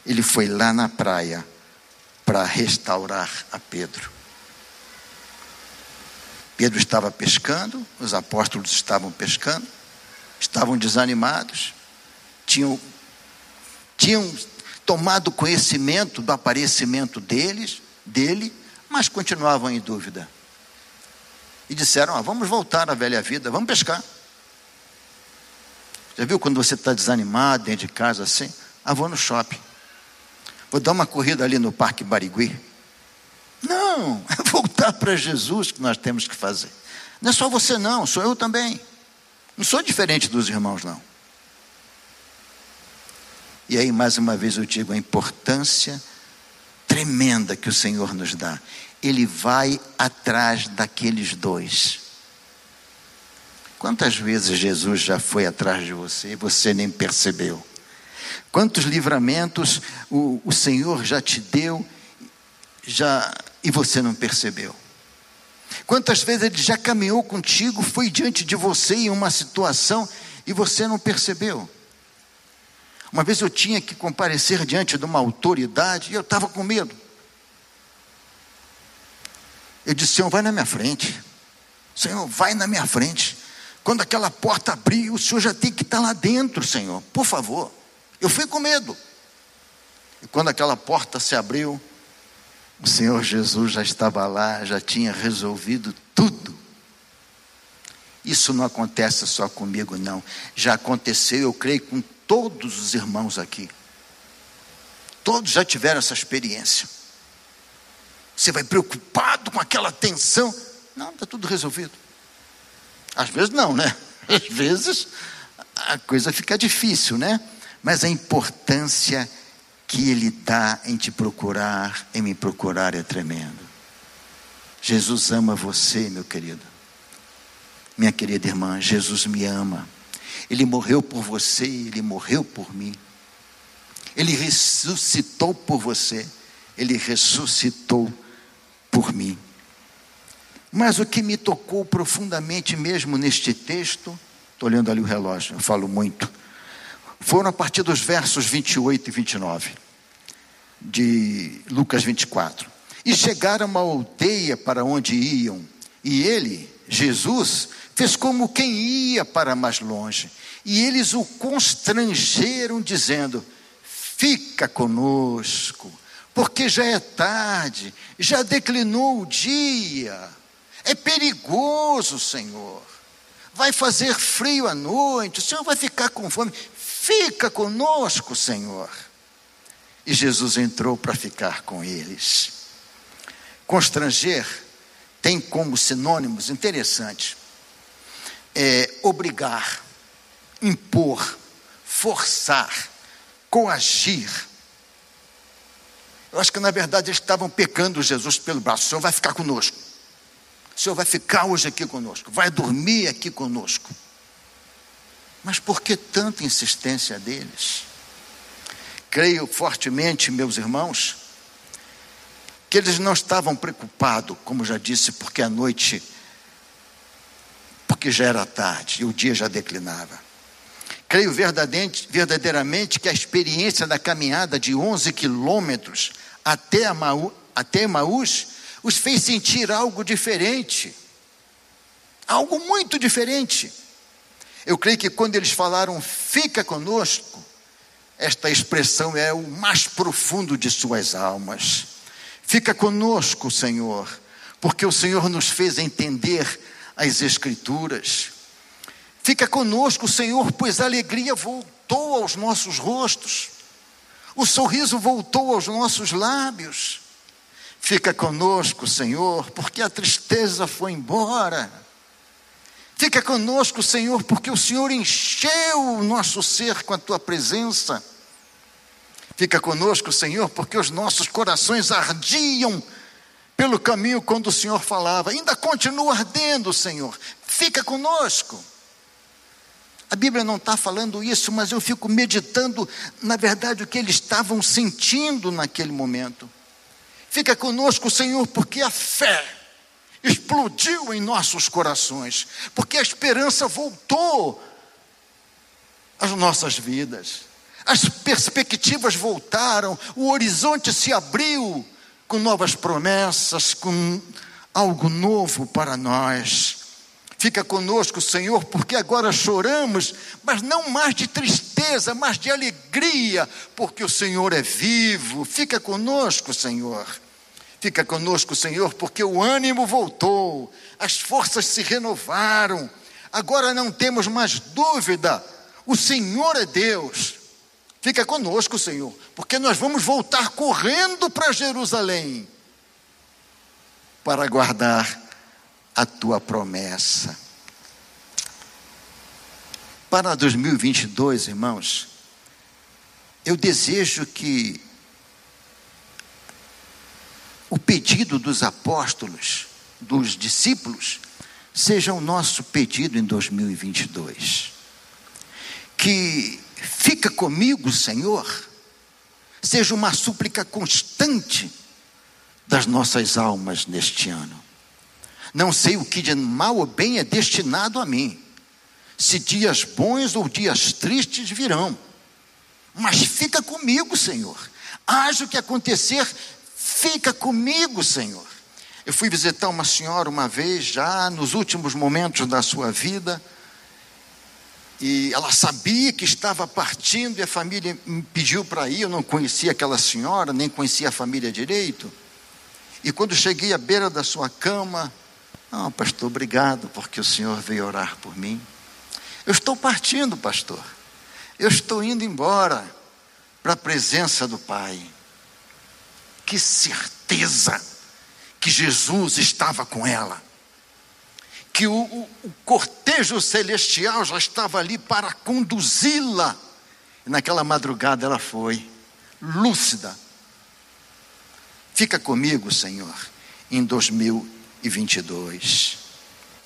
ele foi lá na praia para restaurar a Pedro. Pedro estava pescando, os apóstolos estavam pescando, estavam desanimados, tinham, tinham tomado conhecimento do aparecimento deles, dele, mas continuavam em dúvida e disseram: ah, vamos voltar à velha vida, vamos pescar. Já viu quando você está desanimado dentro de casa assim? Ah, vou no shopping. Vou dar uma corrida ali no Parque Barigui. Não, (laughs) é voltar para Jesus que nós temos que fazer. Não é só você, não, sou eu também. Não sou diferente dos irmãos, não. E aí, mais uma vez, eu digo a importância tremenda que o Senhor nos dá ele vai atrás daqueles dois. Quantas vezes Jesus já foi atrás de você e você nem percebeu? Quantos livramentos o, o Senhor já te deu já e você não percebeu? Quantas vezes ele já caminhou contigo, foi diante de você em uma situação e você não percebeu? Uma vez eu tinha que comparecer diante de uma autoridade e eu estava com medo. Eu disse: Senhor, vai na minha frente. Senhor, vai na minha frente. Quando aquela porta abrir, o Senhor já tem que estar lá dentro, Senhor. Por favor. Eu fui com medo. E quando aquela porta se abriu, o Senhor Jesus já estava lá, já tinha resolvido tudo. Isso não acontece só comigo, não. Já aconteceu, eu creio, com todos os irmãos aqui. Todos já tiveram essa experiência. Você vai preocupado com aquela tensão. Não, está tudo resolvido. Às vezes não, né? (laughs) Às vezes a coisa fica difícil, né? Mas a importância que Ele dá em te procurar, em me procurar é tremendo. Jesus ama você, meu querido. Minha querida irmã, Jesus me ama. Ele morreu por você, ele morreu por mim. Ele ressuscitou por você ele ressuscitou por mim. Mas o que me tocou profundamente mesmo neste texto, estou olhando ali o relógio, eu falo muito, foram a partir dos versos 28 e 29 de Lucas 24. E chegaram a uma aldeia para onde iam, e ele, Jesus, fez como quem ia para mais longe, e eles o constrangeram, dizendo: Fica conosco, porque já é tarde, já declinou o dia. É perigoso, Senhor. Vai fazer frio à noite, o Senhor vai ficar com fome. Fica conosco, Senhor. E Jesus entrou para ficar com eles. Constranger tem como sinônimos interessantes é, obrigar, impor, forçar, coagir. Eu acho que na verdade eles estavam pecando Jesus pelo braço. O Senhor vai ficar conosco. O Senhor vai ficar hoje aqui conosco, vai dormir aqui conosco. Mas por que tanta insistência deles? Creio fortemente, meus irmãos, que eles não estavam preocupados, como já disse, porque a noite, porque já era tarde e o dia já declinava. Creio verdadeiramente que a experiência da caminhada de 11 quilômetros até, Amaú, até os fez sentir algo diferente. Algo muito diferente. Eu creio que quando eles falaram, fica conosco, esta expressão é o mais profundo de suas almas. Fica conosco, Senhor, porque o Senhor nos fez entender as Escrituras. Fica conosco, Senhor, pois a alegria voltou aos nossos rostos, o sorriso voltou aos nossos lábios. Fica conosco, Senhor, porque a tristeza foi embora. Fica conosco, Senhor, porque o Senhor encheu o nosso ser com a tua presença. Fica conosco, Senhor, porque os nossos corações ardiam pelo caminho quando o Senhor falava. Ainda continua ardendo, Senhor. Fica conosco. A Bíblia não está falando isso, mas eu fico meditando, na verdade, o que eles estavam sentindo naquele momento. Fica conosco, Senhor, porque a fé explodiu em nossos corações, porque a esperança voltou às nossas vidas, as perspectivas voltaram, o horizonte se abriu com novas promessas, com algo novo para nós. Fica conosco, Senhor, porque agora choramos, mas não mais de tristeza, mas de alegria, porque o Senhor é vivo. Fica conosco, Senhor. Fica conosco, Senhor, porque o ânimo voltou, as forças se renovaram. Agora não temos mais dúvida, o Senhor é Deus. Fica conosco, Senhor, porque nós vamos voltar correndo para Jerusalém para guardar a tua promessa. Para 2022, irmãos, eu desejo que o pedido dos apóstolos, dos discípulos, seja o nosso pedido em 2022. Que fica comigo, Senhor, seja uma súplica constante das nossas almas neste ano. Não sei o que de mal ou bem é destinado a mim, se dias bons ou dias tristes virão, mas fica comigo, Senhor. Haja o que acontecer, Fica comigo, Senhor. Eu fui visitar uma senhora uma vez, já nos últimos momentos da sua vida, e ela sabia que estava partindo e a família me pediu para ir. Eu não conhecia aquela senhora, nem conhecia a família direito. E quando cheguei à beira da sua cama, ah, pastor, obrigado porque o senhor veio orar por mim. Eu estou partindo, pastor. Eu estou indo embora para a presença do Pai que certeza que Jesus estava com ela, que o, o, o cortejo celestial já estava ali para conduzi-la. Naquela madrugada ela foi lúcida. Fica comigo, Senhor, em 2022.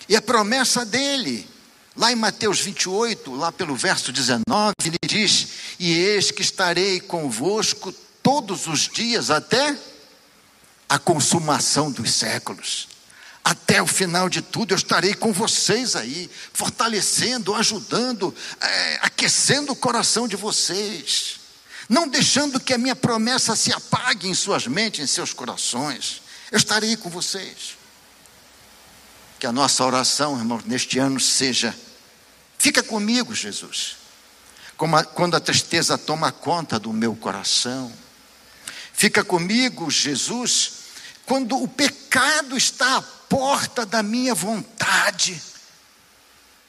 E a promessa dele, lá em Mateus 28, lá pelo verso 19, ele diz: E eis que estarei convosco todos os dias até a consumação dos séculos. Até o final de tudo eu estarei com vocês aí, fortalecendo, ajudando, é, aquecendo o coração de vocês, não deixando que a minha promessa se apague em suas mentes, em seus corações. Eu estarei com vocês. Que a nossa oração, irmãos, neste ano seja: fica comigo, Jesus. A, quando a tristeza toma conta do meu coração, fica comigo, Jesus, quando o pecado está à porta da minha vontade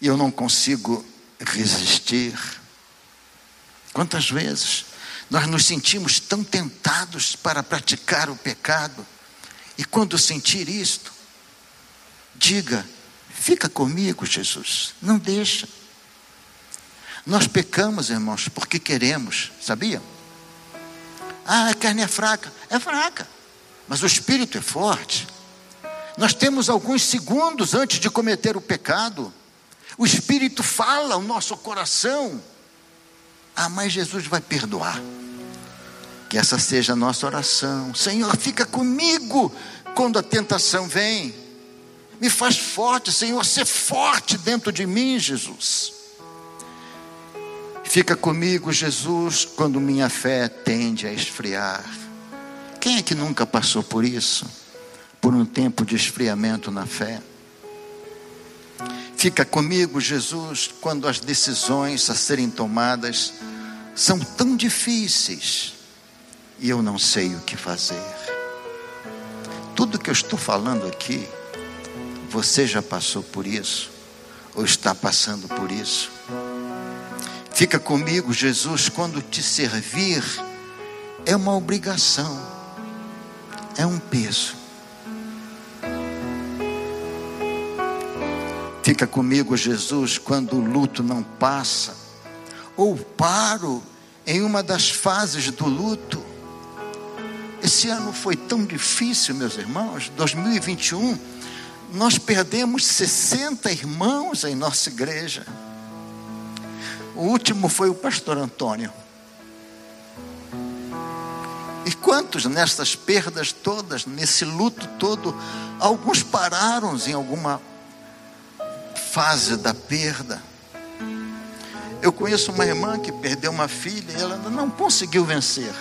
e eu não consigo resistir. Quantas vezes nós nos sentimos tão tentados para praticar o pecado e quando sentir isto, diga: fica comigo, Jesus, não deixa. Nós pecamos, irmãos, porque queremos, sabia? Ah, a carne é fraca. É fraca, mas o espírito é forte. Nós temos alguns segundos antes de cometer o pecado. O Espírito fala ao nosso coração. Ah, mas Jesus vai perdoar. Que essa seja a nossa oração. Senhor, fica comigo quando a tentação vem. Me faz forte, Senhor, ser forte dentro de mim, Jesus. Fica comigo, Jesus, quando minha fé tende a esfriar. Quem é que nunca passou por isso? por um tempo de esfriamento na fé. Fica comigo, Jesus, quando as decisões a serem tomadas são tão difíceis e eu não sei o que fazer. Tudo que eu estou falando aqui, você já passou por isso, ou está passando por isso. Fica comigo, Jesus, quando te servir é uma obrigação, é um peso. Fica comigo, Jesus, quando o luto não passa, ou paro em uma das fases do luto. Esse ano foi tão difícil, meus irmãos, 2021, nós perdemos 60 irmãos em nossa igreja. O último foi o pastor Antônio. Quantos nessas perdas todas, nesse luto todo, alguns pararam em alguma fase da perda. Eu conheço uma irmã que perdeu uma filha e ela não conseguiu vencer,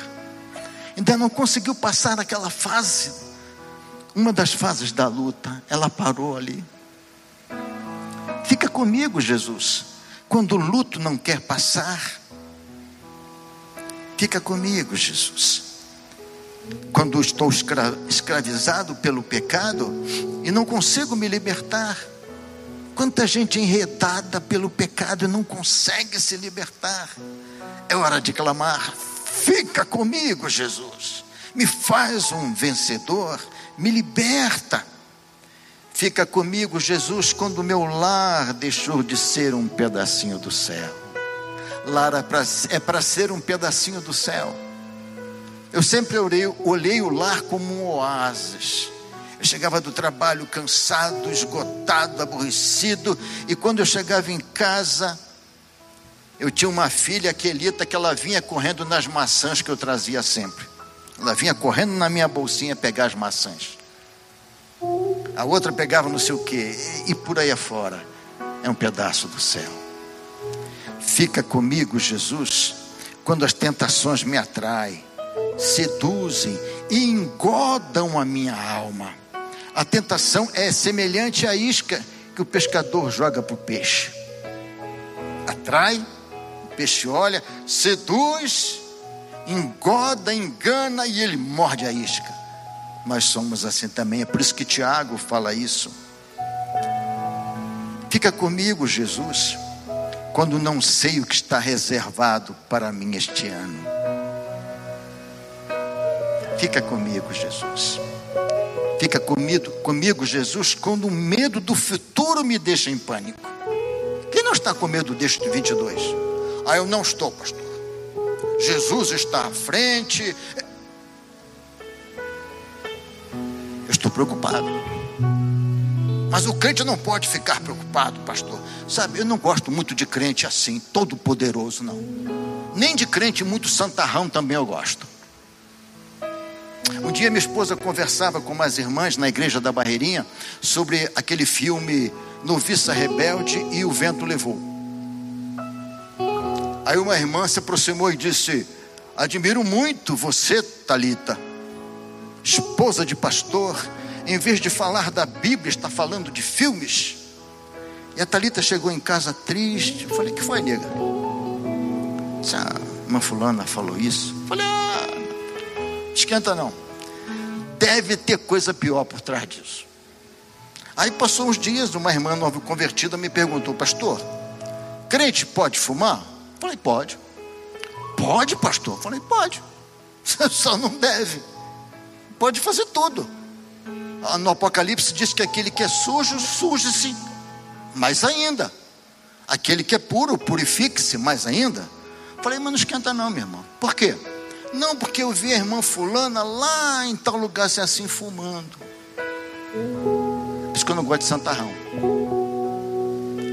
ainda não conseguiu passar aquela fase, uma das fases da luta, ela parou ali. Fica comigo, Jesus, quando o luto não quer passar. Fica comigo, Jesus. Quando estou escravizado pelo pecado e não consigo me libertar. Quanta gente enredada pelo pecado e não consegue se libertar. É hora de clamar: fica comigo, Jesus. Me faz um vencedor, me liberta. Fica comigo, Jesus, quando o meu lar deixou de ser um pedacinho do céu. Lar é para é ser um pedacinho do céu. Eu sempre olhei, olhei o lar como um oásis eu chegava do trabalho cansado, esgotado, aborrecido, e quando eu chegava em casa, eu tinha uma filha, Aquelita, que ela vinha correndo nas maçãs que eu trazia sempre. Ela vinha correndo na minha bolsinha pegar as maçãs. A outra pegava não sei o que, e por aí afora. É um pedaço do céu. Fica comigo, Jesus, quando as tentações me atraem, seduzem e engodam a minha alma. A tentação é semelhante à isca que o pescador joga para o peixe. Atrai, o peixe olha, seduz, engoda, engana e ele morde a isca. Nós somos assim também, é por isso que Tiago fala isso. Fica comigo, Jesus, quando não sei o que está reservado para mim este ano. Fica comigo, Jesus. Fica comigo, comigo, Jesus, quando o medo do futuro me deixa em pânico. Quem não está com medo deste 22? Ah, eu não estou, pastor. Jesus está à frente. Eu estou preocupado. Mas o crente não pode ficar preocupado, pastor. Sabe, eu não gosto muito de crente assim, todo poderoso, não. Nem de crente muito santarrão também eu gosto. Um dia minha esposa conversava com umas irmãs na igreja da Barreirinha sobre aquele filme Noviça Rebelde e o Vento Levou. Aí uma irmã se aproximou e disse: Admiro muito você, Talita, esposa de pastor, em vez de falar da Bíblia, está falando de filmes. E a Talita chegou em casa triste. Eu falei: Que foi, nega? Ah, uma fulana falou isso. Eu falei: Ah, esquenta não. Deve ter coisa pior por trás disso. Aí passou uns dias, uma irmã nova convertida me perguntou: Pastor, crente pode fumar? Falei: Pode. Pode, pastor? Falei: Pode. (laughs) Só não deve. Pode fazer tudo. Ah, no Apocalipse diz que aquele que é sujo, suje-se mais ainda. Aquele que é puro, purifique-se mais ainda. Falei, mas não esquenta não, meu irmão. Por quê? Não, porque eu vi a irmã fulana lá em tal lugar assim, assim fumando. Por isso que eu não gosto de santarrão.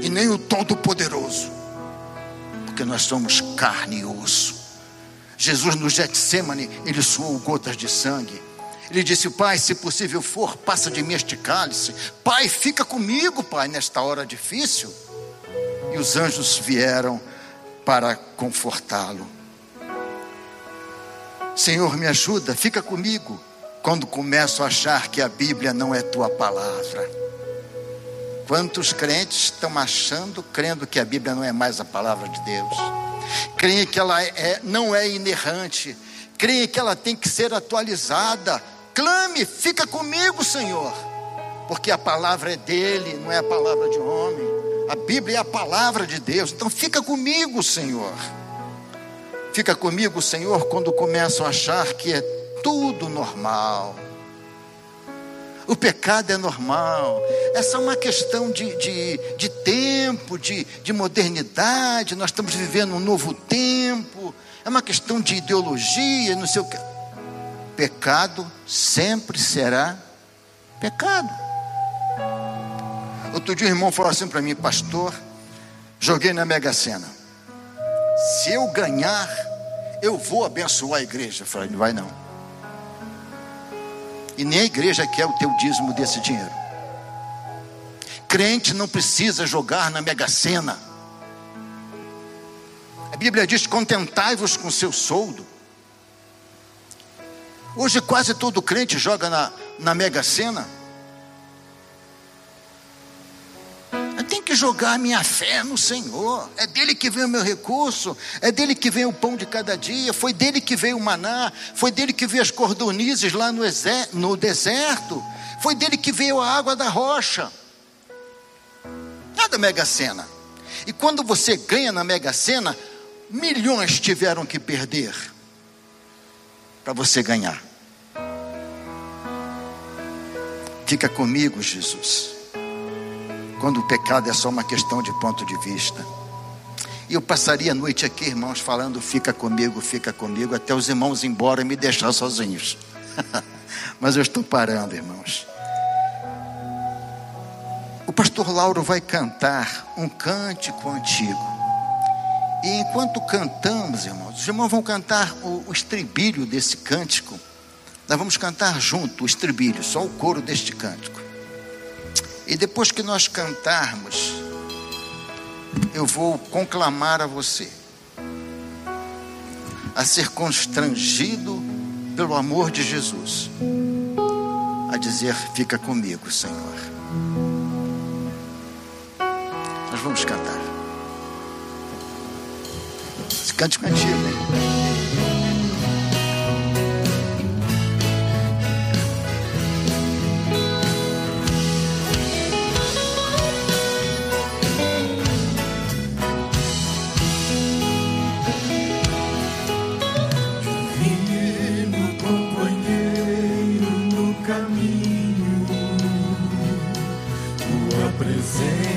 E nem o Todo-Poderoso. Porque nós somos carne e osso. Jesus no Getsemane, ele suou gotas de sangue. Ele disse: Pai, se possível for, passa de mim este cálice. Pai, fica comigo, Pai, nesta hora difícil. E os anjos vieram para confortá-lo. Senhor, me ajuda, fica comigo quando começo a achar que a Bíblia não é tua palavra. Quantos crentes estão achando, crendo que a Bíblia não é mais a palavra de Deus? Creem que ela é, não é inerrante, creem que ela tem que ser atualizada, Clame, fica comigo, Senhor, porque a palavra é dele, não é a palavra de homem. A Bíblia é a palavra de Deus, então fica comigo, Senhor. Fica comigo, Senhor, quando começo a achar que é tudo normal. O pecado é normal. Essa é uma questão de, de, de tempo, de, de modernidade. Nós estamos vivendo um novo tempo. É uma questão de ideologia, não sei o que pecado sempre será pecado. Outro dia o irmão falou assim para mim, pastor, joguei na Mega Sena. Se eu ganhar, eu vou abençoar a igreja. Eu falei, não vai não. E nem a igreja quer o teu dízimo desse dinheiro. Crente não precisa jogar na Mega Sena. A Bíblia diz: contentai-vos com seu soldo. Hoje quase todo crente joga na, na Mega Sena. Eu tenho que jogar minha fé no Senhor. É dele que vem o meu recurso, é dele que vem o pão de cada dia, foi dele que veio o maná, foi dele que veio as cordonizes lá no, no deserto, foi dele que veio a água da rocha. Nada Mega Sena. E quando você ganha na Mega Sena, milhões tiveram que perder para você ganhar. Fica comigo, Jesus. Quando o pecado é só uma questão de ponto de vista. E eu passaria a noite aqui, irmãos, falando: fica comigo, fica comigo, até os irmãos ir embora e me deixar sozinhos. (laughs) Mas eu estou parando, irmãos. O pastor Lauro vai cantar um cântico antigo. E enquanto cantamos, irmãos, os irmãos vão cantar o, o estribilho desse cântico. Nós vamos cantar junto o estribilho, só o coro deste cântico. E depois que nós cantarmos, eu vou conclamar a você a ser constrangido pelo amor de Jesus, a dizer: Fica comigo, Senhor. Nós vamos cantar. Esse cântico é sing.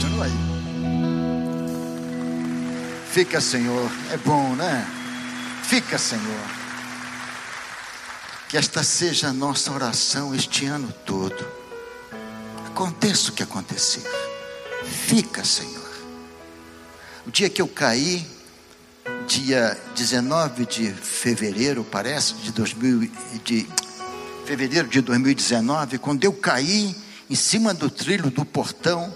Antigo, né? Fica, Senhor. É bom, né? Fica, Senhor. Que esta seja a nossa oração este ano todo. Aconteça o que acontecer. Fica, Senhor. O dia que eu caí, dia 19 de fevereiro, parece, de 2000, de fevereiro de 2019, quando eu caí em cima do trilho do portão,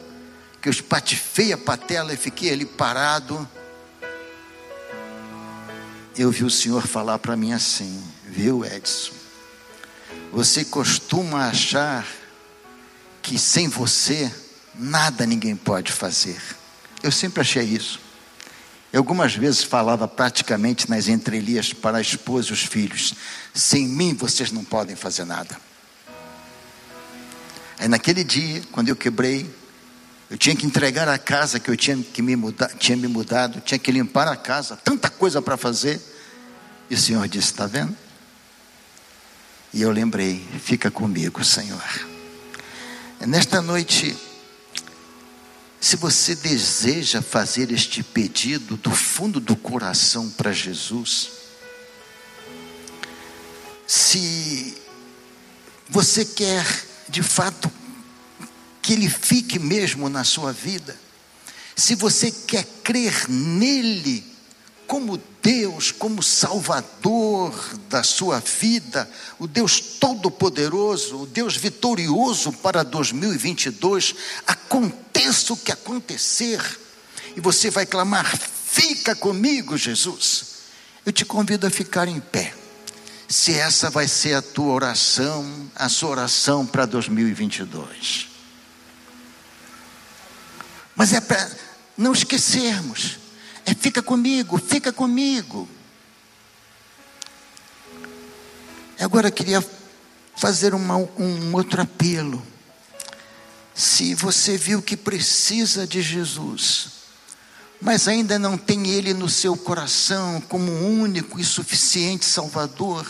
que eu espatifei a patela e fiquei ali parado eu vi o Senhor falar para mim assim, viu, Edson? Você costuma achar que sem você nada ninguém pode fazer. Eu sempre achei isso. Eu algumas vezes falava praticamente nas entrelinhas para a esposa e os filhos: sem mim vocês não podem fazer nada. Aí naquele dia, quando eu quebrei, eu tinha que entregar a casa que eu tinha que me mudar, tinha me mudado, tinha que limpar a casa, tanta coisa para fazer. E o Senhor disse: Está vendo? E eu lembrei: Fica comigo, Senhor. Nesta noite, se você deseja fazer este pedido do fundo do coração para Jesus, se você quer de fato que Ele fique mesmo na sua vida, se você quer crer nele como Deus, como Salvador da sua vida, o Deus Todo-Poderoso, o Deus vitorioso para 2022, aconteça o que acontecer, e você vai clamar: fica comigo, Jesus. Eu te convido a ficar em pé. Se essa vai ser a tua oração, a sua oração para 2022. Mas é para não esquecermos. É fica comigo, fica comigo. Agora eu queria fazer uma, um outro apelo. Se você viu que precisa de Jesus, mas ainda não tem Ele no seu coração como único e suficiente Salvador,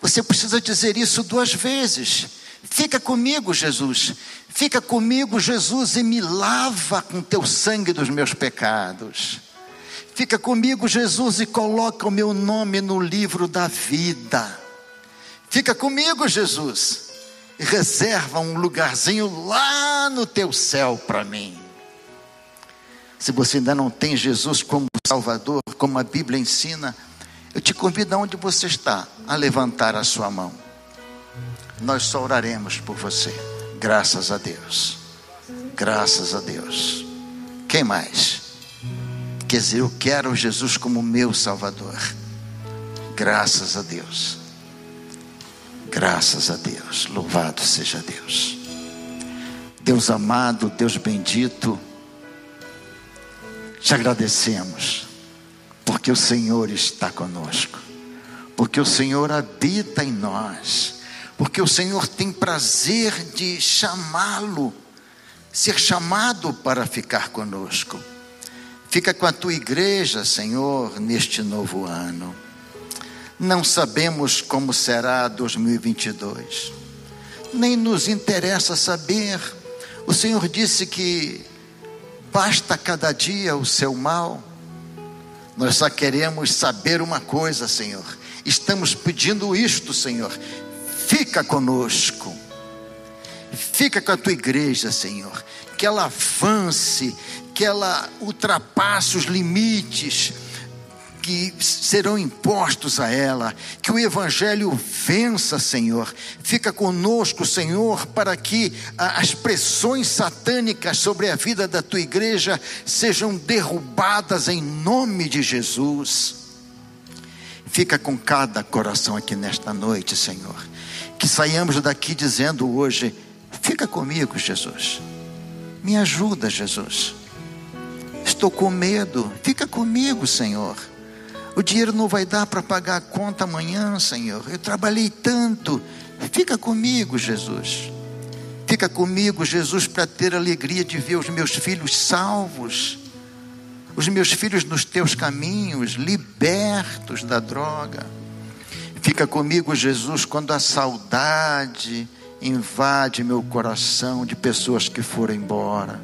você precisa dizer isso duas vezes. Fica comigo, Jesus. Fica comigo, Jesus, e me lava com teu sangue dos meus pecados. Fica comigo, Jesus, e coloca o meu nome no livro da vida. Fica comigo, Jesus, e reserva um lugarzinho lá no teu céu para mim. Se você ainda não tem Jesus como Salvador, como a Bíblia ensina, eu te convido aonde você está a levantar a sua mão. Nós só oraremos por você. Graças a Deus. Graças a Deus. Quem mais? Quer dizer, eu quero Jesus como meu Salvador. Graças a Deus. Graças a Deus, louvado seja Deus. Deus amado, Deus bendito, te agradecemos, porque o Senhor está conosco, porque o Senhor habita em nós, porque o Senhor tem prazer de chamá-lo, ser chamado para ficar conosco. Fica com a tua igreja, Senhor, neste novo ano. Não sabemos como será 2022, nem nos interessa saber. O Senhor disse que basta cada dia o seu mal. Nós só queremos saber uma coisa, Senhor. Estamos pedindo isto, Senhor. Fica conosco. Fica com a tua igreja, Senhor. Que ela avance, que ela ultrapasse os limites que serão impostos a ela, que o Evangelho vença, Senhor. Fica conosco, Senhor, para que as pressões satânicas sobre a vida da tua igreja sejam derrubadas em nome de Jesus. Fica com cada coração aqui nesta noite, Senhor. Que saiamos daqui dizendo hoje: Fica comigo, Jesus. Me ajuda, Jesus. Estou com medo. Fica comigo, Senhor. O dinheiro não vai dar para pagar a conta amanhã, Senhor. Eu trabalhei tanto. Fica comigo, Jesus. Fica comigo, Jesus, para ter a alegria de ver os meus filhos salvos, os meus filhos nos teus caminhos, libertos da droga. Fica comigo, Jesus, quando a saudade invade meu coração de pessoas que foram embora.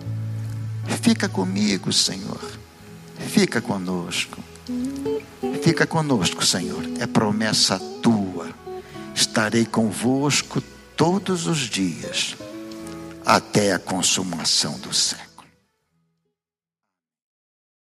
Fica comigo, Senhor. Fica conosco. Fica conosco, Senhor. É promessa tua. Estarei convosco todos os dias, até a consumação do século.